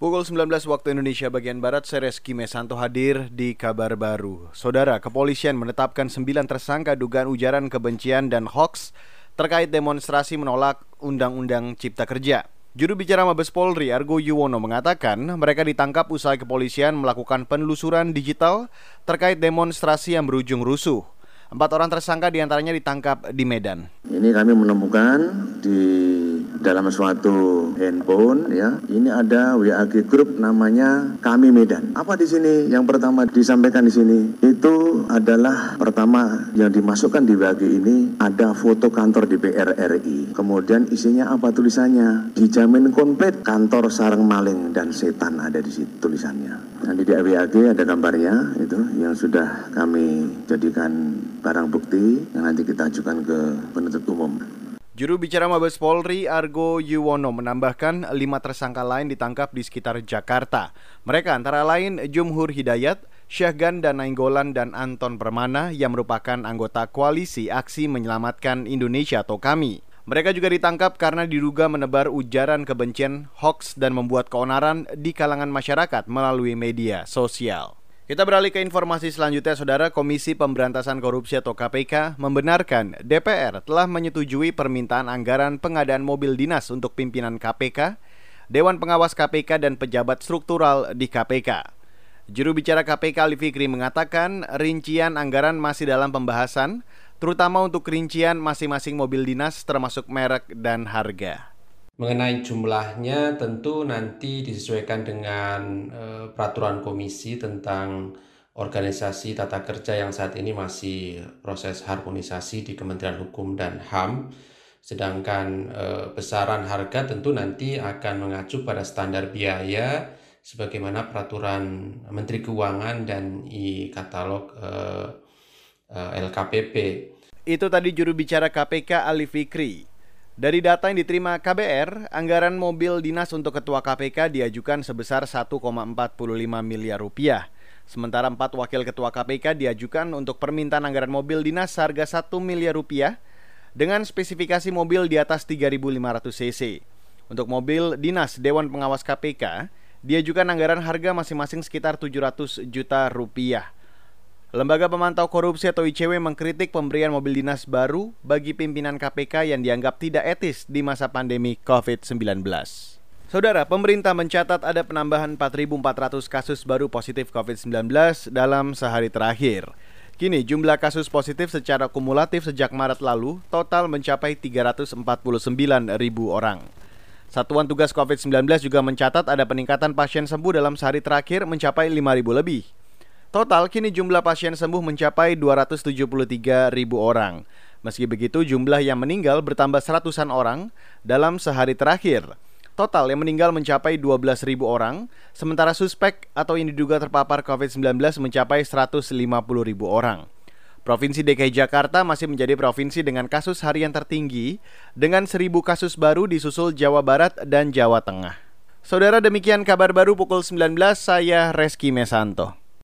Pukul 19 waktu Indonesia bagian Barat, saya Reski Mesanto hadir di kabar baru. Saudara, kepolisian menetapkan 9 tersangka dugaan ujaran kebencian dan hoax terkait demonstrasi menolak Undang-Undang Cipta Kerja. Juru bicara Mabes Polri Argo Yuwono mengatakan mereka ditangkap usai kepolisian melakukan penelusuran digital terkait demonstrasi yang berujung rusuh. Empat orang tersangka di antaranya ditangkap di Medan. Ini kami menemukan di dalam suatu handphone ya ini ada WAG grup namanya Kami Medan. Apa di sini? Yang pertama disampaikan di sini itu adalah pertama yang dimasukkan di WAG ini ada foto kantor DPR RI. Kemudian isinya apa tulisannya? Dijamin komplit kantor sarang maling dan setan ada di situ tulisannya. Nanti di WAG ada gambarnya itu yang sudah kami jadikan barang bukti yang nanti kita ajukan ke penuntut umum. Juru bicara Mabes Polri Argo Yuwono menambahkan lima tersangka lain ditangkap di sekitar Jakarta. Mereka antara lain Jumhur Hidayat, Syahgan dan Nainggolan dan Anton Permana yang merupakan anggota koalisi Aksi Menyelamatkan Indonesia atau KAMI. Mereka juga ditangkap karena diduga menebar ujaran kebencian, hoax, dan membuat keonaran di kalangan masyarakat melalui media sosial. Kita beralih ke informasi selanjutnya, Saudara Komisi Pemberantasan Korupsi atau KPK membenarkan DPR telah menyetujui permintaan anggaran pengadaan mobil dinas untuk pimpinan KPK, Dewan Pengawas KPK dan pejabat struktural di KPK. Juru bicara KPK Ali Fikri mengatakan rincian anggaran masih dalam pembahasan, terutama untuk rincian masing-masing mobil dinas termasuk merek dan harga. Mengenai jumlahnya tentu nanti disesuaikan dengan uh, peraturan komisi tentang organisasi tata kerja yang saat ini masih proses harmonisasi di Kementerian Hukum dan HAM. Sedangkan uh, besaran harga tentu nanti akan mengacu pada standar biaya sebagaimana peraturan Menteri Keuangan dan i katalog uh, uh, LKPP. Itu tadi juru bicara KPK Ali Fikri. Dari data yang diterima KBR, anggaran mobil dinas untuk ketua KPK diajukan sebesar 1,45 miliar rupiah. Sementara empat wakil ketua KPK diajukan untuk permintaan anggaran mobil dinas harga 1 miliar rupiah dengan spesifikasi mobil di atas 3.500 cc. Untuk mobil dinas Dewan Pengawas KPK, diajukan anggaran harga masing-masing sekitar 700 juta rupiah. Lembaga Pemantau Korupsi atau ICW mengkritik pemberian mobil dinas baru bagi pimpinan KPK yang dianggap tidak etis di masa pandemi COVID-19. Saudara, pemerintah mencatat ada penambahan 4.400 kasus baru positif COVID-19 dalam sehari terakhir. Kini jumlah kasus positif secara kumulatif sejak Maret lalu total mencapai 349 ribu orang. Satuan Tugas COVID-19 juga mencatat ada peningkatan pasien sembuh dalam sehari terakhir mencapai 5.000 lebih. Total kini jumlah pasien sembuh mencapai 273 ribu orang. Meski begitu jumlah yang meninggal bertambah seratusan orang dalam sehari terakhir. Total yang meninggal mencapai 12 ribu orang, sementara suspek atau yang diduga terpapar COVID-19 mencapai 150 ribu orang. Provinsi DKI Jakarta masih menjadi provinsi dengan kasus harian tertinggi dengan 1000 kasus baru disusul Jawa Barat dan Jawa Tengah. Saudara demikian kabar baru pukul 19 saya Reski Mesanto.